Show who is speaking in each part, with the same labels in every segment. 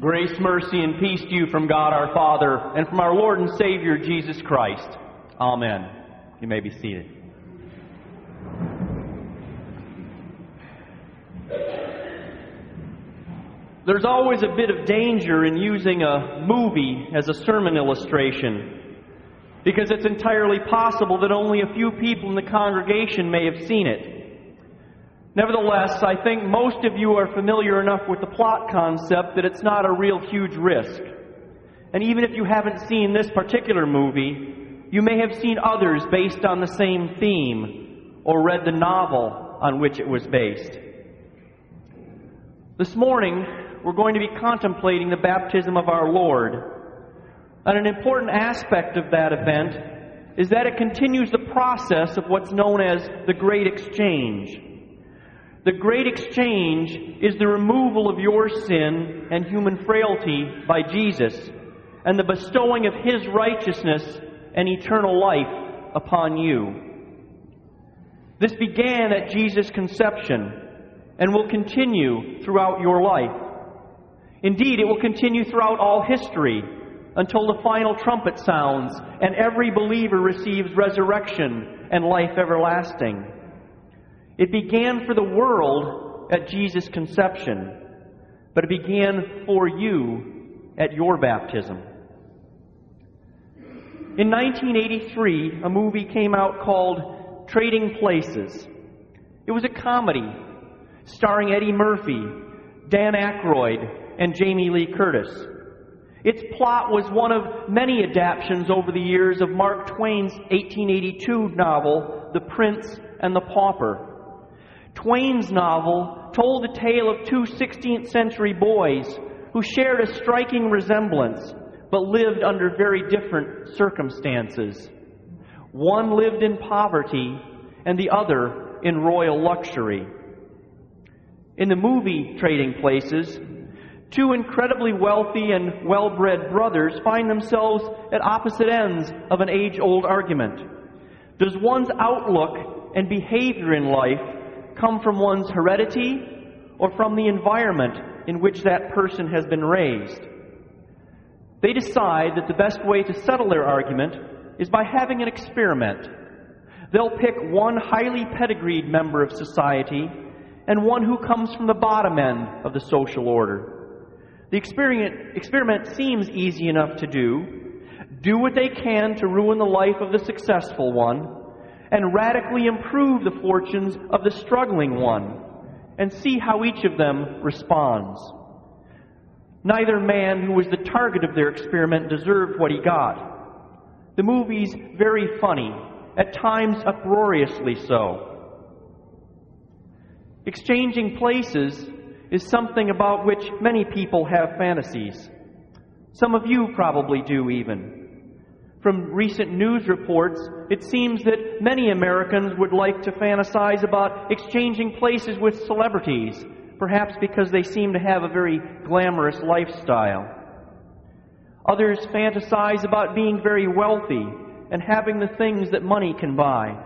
Speaker 1: Grace, mercy, and peace to you from God our Father and from our Lord and Savior Jesus Christ. Amen. You may be seated. There's always a bit of danger in using a movie as a sermon illustration because it's entirely possible that only a few people in the congregation may have seen it. Nevertheless, I think most of you are familiar enough with the plot concept that it's not a real huge risk. And even if you haven't seen this particular movie, you may have seen others based on the same theme or read the novel on which it was based. This morning, we're going to be contemplating the baptism of our Lord. And an important aspect of that event is that it continues the process of what's known as the Great Exchange. The great exchange is the removal of your sin and human frailty by Jesus and the bestowing of his righteousness and eternal life upon you. This began at Jesus' conception and will continue throughout your life. Indeed, it will continue throughout all history until the final trumpet sounds and every believer receives resurrection and life everlasting. It began for the world at Jesus' conception, but it began for you at your baptism. In 1983, a movie came out called Trading Places. It was a comedy starring Eddie Murphy, Dan Aykroyd, and Jamie Lee Curtis. Its plot was one of many adaptations over the years of Mark Twain's 1882 novel, The Prince and the Pauper. Twain's novel told the tale of two 16th century boys who shared a striking resemblance but lived under very different circumstances. One lived in poverty and the other in royal luxury. In the movie Trading Places, two incredibly wealthy and well bred brothers find themselves at opposite ends of an age old argument. Does one's outlook and behavior in life come from one's heredity or from the environment in which that person has been raised. They decide that the best way to settle their argument is by having an experiment. They'll pick one highly pedigreed member of society and one who comes from the bottom end of the social order. The experiment, seems easy enough to do. Do what they can to ruin the life of the successful one, and radically improve the fortunes of the struggling one and see how each of them responds. Neither man who was the target of their experiment deserved what he got. The movie's very funny, at times uproariously so. Exchanging places is something about which many people have fantasies. Some of you probably do, even. From recent news reports, it seems that many Americans would like to fantasize about exchanging places with celebrities, perhaps because they seem to have a very glamorous lifestyle. Others fantasize about being very wealthy and having the things that money can buy.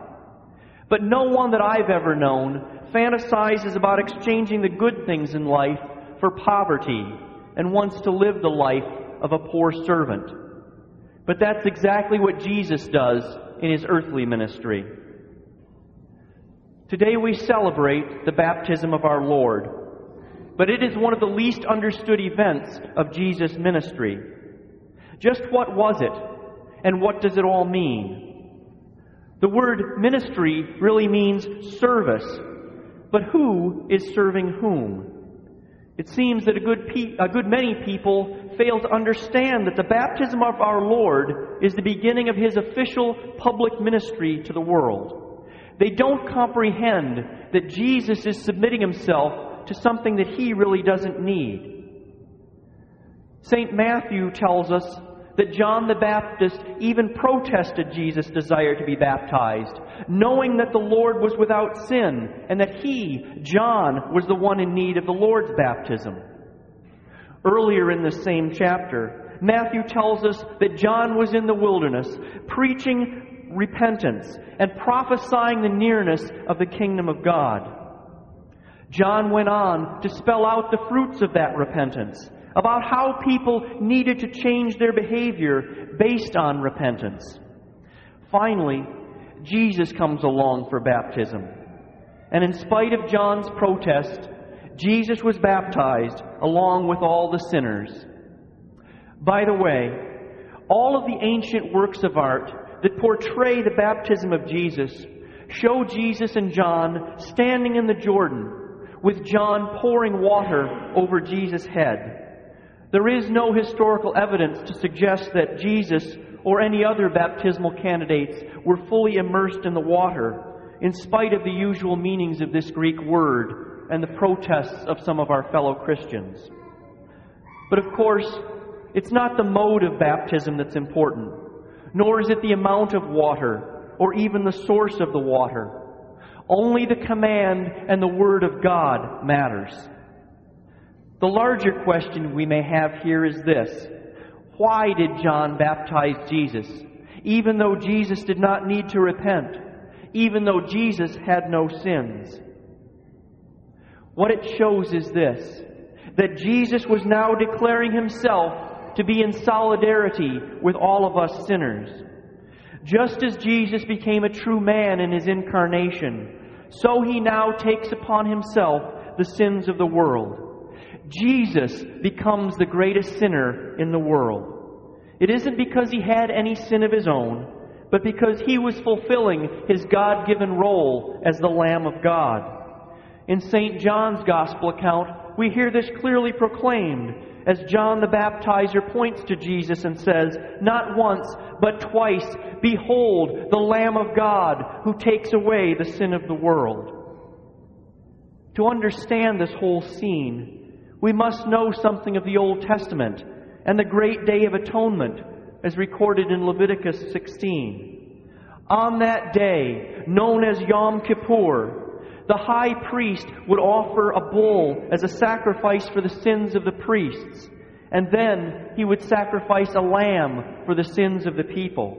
Speaker 1: But no one that I've ever known fantasizes about exchanging the good things in life for poverty and wants to live the life of a poor servant. But that's exactly what Jesus does in his earthly ministry. Today we celebrate the baptism of our Lord, but it is one of the least understood events of Jesus' ministry. Just what was it, and what does it all mean? The word ministry really means service, but who is serving whom? It seems that a good, pe- a good many people fail to understand that the baptism of our Lord is the beginning of his official public ministry to the world. They don't comprehend that Jesus is submitting himself to something that he really doesn't need. St. Matthew tells us that John the Baptist even protested Jesus' desire to be baptized, knowing that the Lord was without sin and that he, John, was the one in need of the Lord's baptism. Earlier in the same chapter, Matthew tells us that John was in the wilderness preaching repentance and prophesying the nearness of the kingdom of God. John went on to spell out the fruits of that repentance about how people needed to change their behavior based on repentance. Finally, Jesus comes along for baptism. And in spite of John's protest, Jesus was baptized along with all the sinners. By the way, all of the ancient works of art that portray the baptism of Jesus show Jesus and John standing in the Jordan with John pouring water over Jesus' head. There is no historical evidence to suggest that Jesus or any other baptismal candidates were fully immersed in the water, in spite of the usual meanings of this Greek word and the protests of some of our fellow Christians. But of course, it's not the mode of baptism that's important, nor is it the amount of water or even the source of the water. Only the command and the Word of God matters. The larger question we may have here is this Why did John baptize Jesus, even though Jesus did not need to repent, even though Jesus had no sins? What it shows is this that Jesus was now declaring himself to be in solidarity with all of us sinners. Just as Jesus became a true man in his incarnation, so he now takes upon himself the sins of the world. Jesus becomes the greatest sinner in the world. It isn't because he had any sin of his own, but because he was fulfilling his God given role as the Lamb of God. In St. John's Gospel account, we hear this clearly proclaimed as John the Baptizer points to Jesus and says, Not once, but twice, Behold, the Lamb of God who takes away the sin of the world. To understand this whole scene, we must know something of the Old Testament and the great day of atonement as recorded in Leviticus 16. On that day, known as Yom Kippur, the high priest would offer a bull as a sacrifice for the sins of the priests, and then he would sacrifice a lamb for the sins of the people.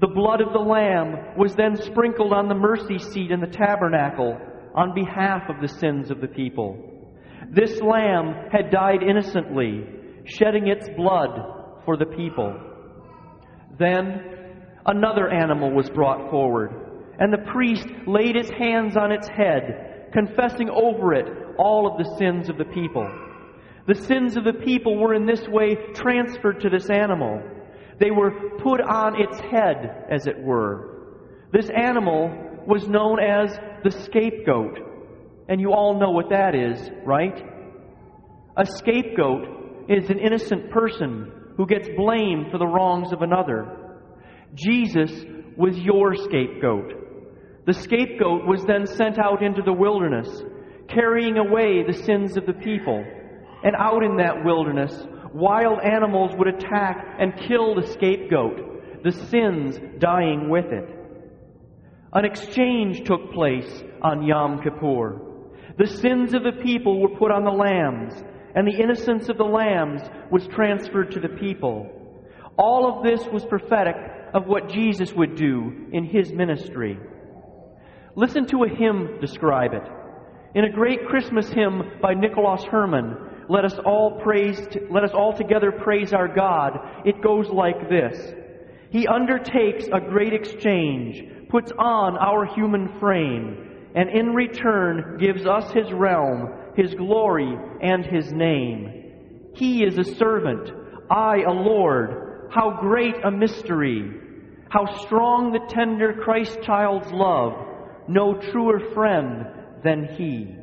Speaker 1: The blood of the lamb was then sprinkled on the mercy seat in the tabernacle on behalf of the sins of the people. This lamb had died innocently, shedding its blood for the people. Then another animal was brought forward and the priest laid his hands on its head, confessing over it all of the sins of the people. The sins of the people were in this way transferred to this animal. They were put on its head, as it were. This animal was known as the scapegoat. And you all know what that is, right? A scapegoat is an innocent person who gets blamed for the wrongs of another. Jesus was your scapegoat. The scapegoat was then sent out into the wilderness, carrying away the sins of the people. And out in that wilderness, wild animals would attack and kill the scapegoat, the sins dying with it. An exchange took place on Yom Kippur. The sins of the people were put on the lambs, and the innocence of the lambs was transferred to the people. All of this was prophetic of what Jesus would do in his ministry. Listen to a hymn describe it. In a great Christmas hymn by Nicholas Herman, let us all praise let us all together praise our God. It goes like this. He undertakes a great exchange, puts on our human frame, and in return gives us his realm, his glory, and his name. He is a servant, I a Lord. How great a mystery! How strong the tender Christ child's love! no truer friend than he.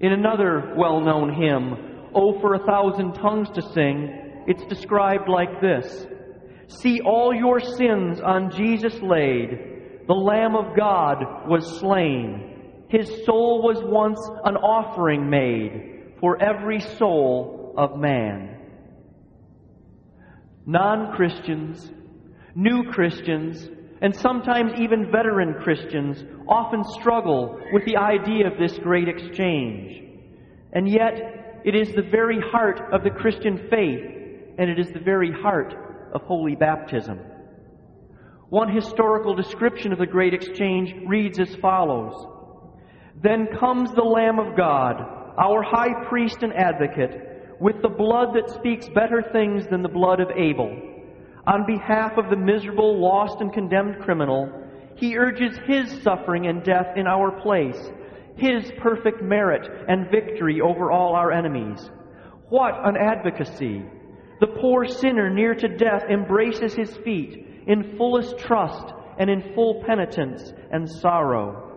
Speaker 1: In another well known hymn, Oh, for a thousand tongues to sing, it's described like this See all your sins on Jesus laid, the Lamb of God was slain. His soul was once an offering made for every soul of man. Non Christians, new Christians, and sometimes even veteran Christians often struggle with the idea of this great exchange. And yet, it is the very heart of the Christian faith, and it is the very heart of holy baptism. One historical description of the great exchange reads as follows Then comes the Lamb of God our high priest and advocate, with the blood that speaks better things than the blood of Abel. On behalf of the miserable, lost, and condemned criminal, he urges his suffering and death in our place, his perfect merit and victory over all our enemies. What an advocacy! The poor sinner near to death embraces his feet in fullest trust and in full penitence and sorrow.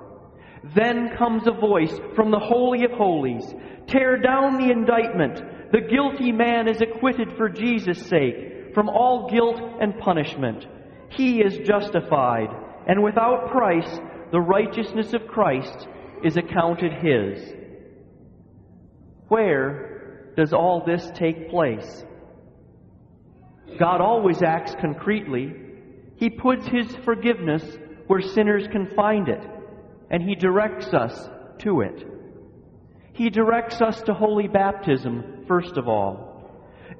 Speaker 1: Then comes a voice from the Holy of Holies Tear down the indictment. The guilty man is acquitted for Jesus' sake from all guilt and punishment. He is justified, and without price, the righteousness of Christ is accounted his. Where does all this take place? God always acts concretely. He puts His forgiveness where sinners can find it and He directs us to it. He directs us to holy baptism, first of all.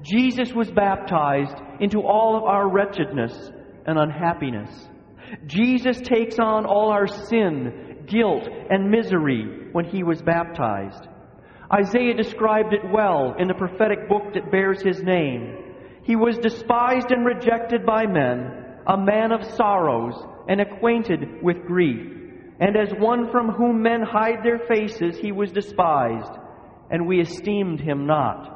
Speaker 1: Jesus was baptized into all of our wretchedness and unhappiness. Jesus takes on all our sin, guilt, and misery when he was baptized. Isaiah described it well in the prophetic book that bears his name. He was despised and rejected by men, a man of sorrows and acquainted with grief. And as one from whom men hide their faces, he was despised, and we esteemed him not.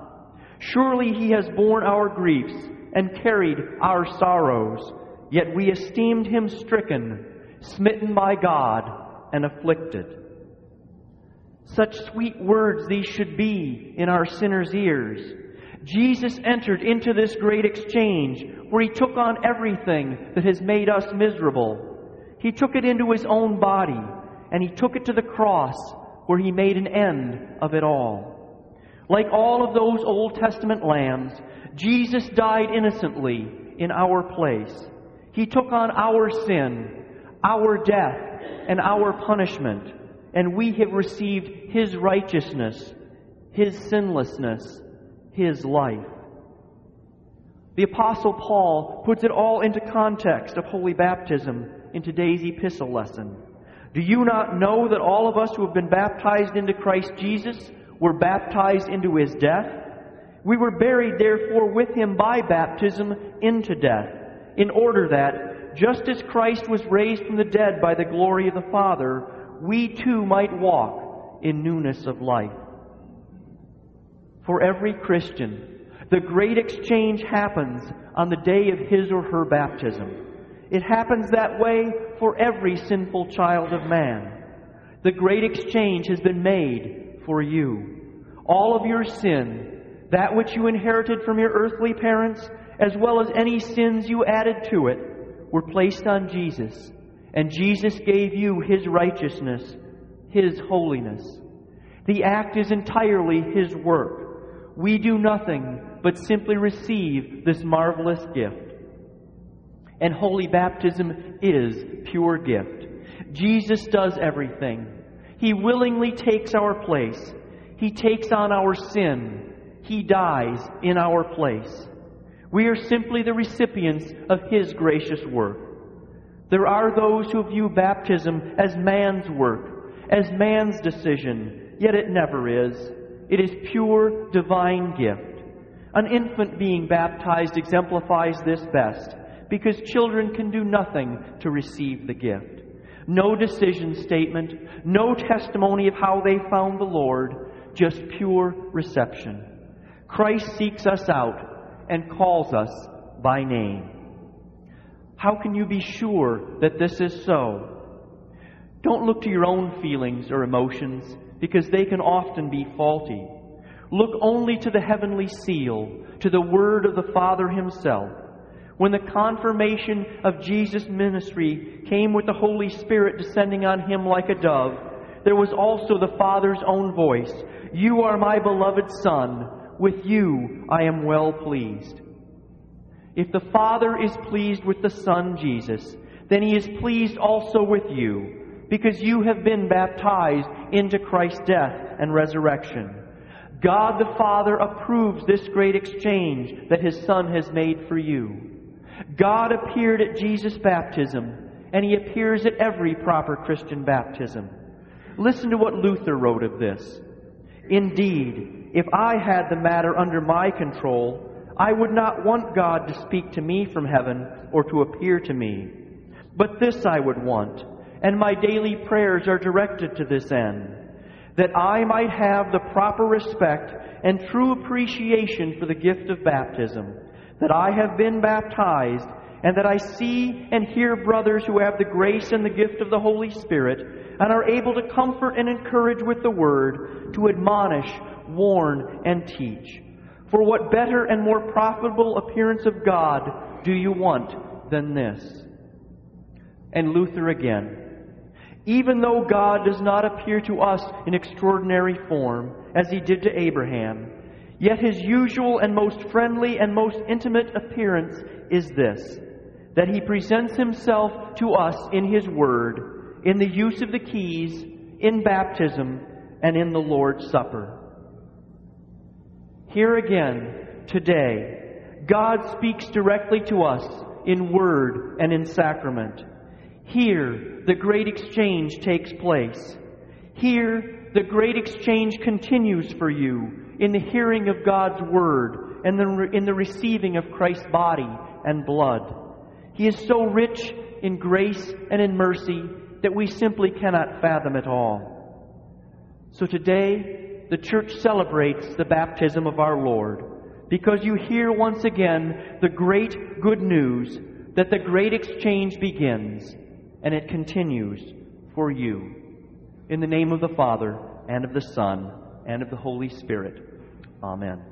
Speaker 1: Surely he has borne our griefs and carried our sorrows, yet we esteemed him stricken, smitten by God, and afflicted. Such sweet words these should be in our sinners' ears. Jesus entered into this great exchange where he took on everything that has made us miserable he took it into his own body, and he took it to the cross, where he made an end of it all. Like all of those Old Testament lambs, Jesus died innocently in our place. He took on our sin, our death, and our punishment, and we have received his righteousness, his sinlessness, his life. The Apostle Paul puts it all into context of holy baptism in today's epistle lesson. Do you not know that all of us who have been baptized into Christ Jesus were baptized into his death? We were buried, therefore, with him by baptism into death, in order that, just as Christ was raised from the dead by the glory of the Father, we too might walk in newness of life. For every Christian, the great exchange happens on the day of his or her baptism. It happens that way for every sinful child of man. The great exchange has been made for you. All of your sin, that which you inherited from your earthly parents, as well as any sins you added to it, were placed on Jesus. And Jesus gave you His righteousness, His holiness. The act is entirely His work. We do nothing but simply receive this marvelous gift. And holy baptism is pure gift. Jesus does everything. He willingly takes our place. He takes on our sin. He dies in our place. We are simply the recipients of His gracious work. There are those who view baptism as man's work, as man's decision, yet it never is. It is pure divine gift. An infant being baptized exemplifies this best because children can do nothing to receive the gift. No decision statement, no testimony of how they found the Lord, just pure reception. Christ seeks us out and calls us by name. How can you be sure that this is so? Don't look to your own feelings or emotions because they can often be faulty. Look only to the heavenly seal, to the word of the Father Himself. When the confirmation of Jesus' ministry came with the Holy Spirit descending on him like a dove, there was also the Father's own voice You are my beloved Son. With you I am well pleased. If the Father is pleased with the Son, Jesus, then he is pleased also with you, because you have been baptized into Christ's death and resurrection. God the Father approves this great exchange that his Son has made for you. God appeared at Jesus' baptism, and he appears at every proper Christian baptism. Listen to what Luther wrote of this. Indeed, if I had the matter under my control, I would not want God to speak to me from heaven or to appear to me. But this I would want, and my daily prayers are directed to this end, that I might have the proper respect and true appreciation for the gift of baptism, that I have been baptized, and that I see and hear brothers who have the grace and the gift of the Holy Spirit, and are able to comfort and encourage with the word, to admonish, warn, and teach. For what better and more profitable appearance of God do you want than this? And Luther again. Even though God does not appear to us in extraordinary form, as he did to Abraham, yet his usual and most friendly and most intimate appearance is this that he presents himself to us in his word, in the use of the keys, in baptism, and in the Lord's Supper. Here again, today, God speaks directly to us in word and in sacrament. Here, the great exchange takes place. Here, the great exchange continues for you in the hearing of God's word and in the receiving of Christ's body and blood. He is so rich in grace and in mercy that we simply cannot fathom it all. So today, the church celebrates the baptism of our Lord because you hear once again the great good news that the great exchange begins and it continues for you. In the name of the Father, and of the Son, and of the Holy Spirit. Amen.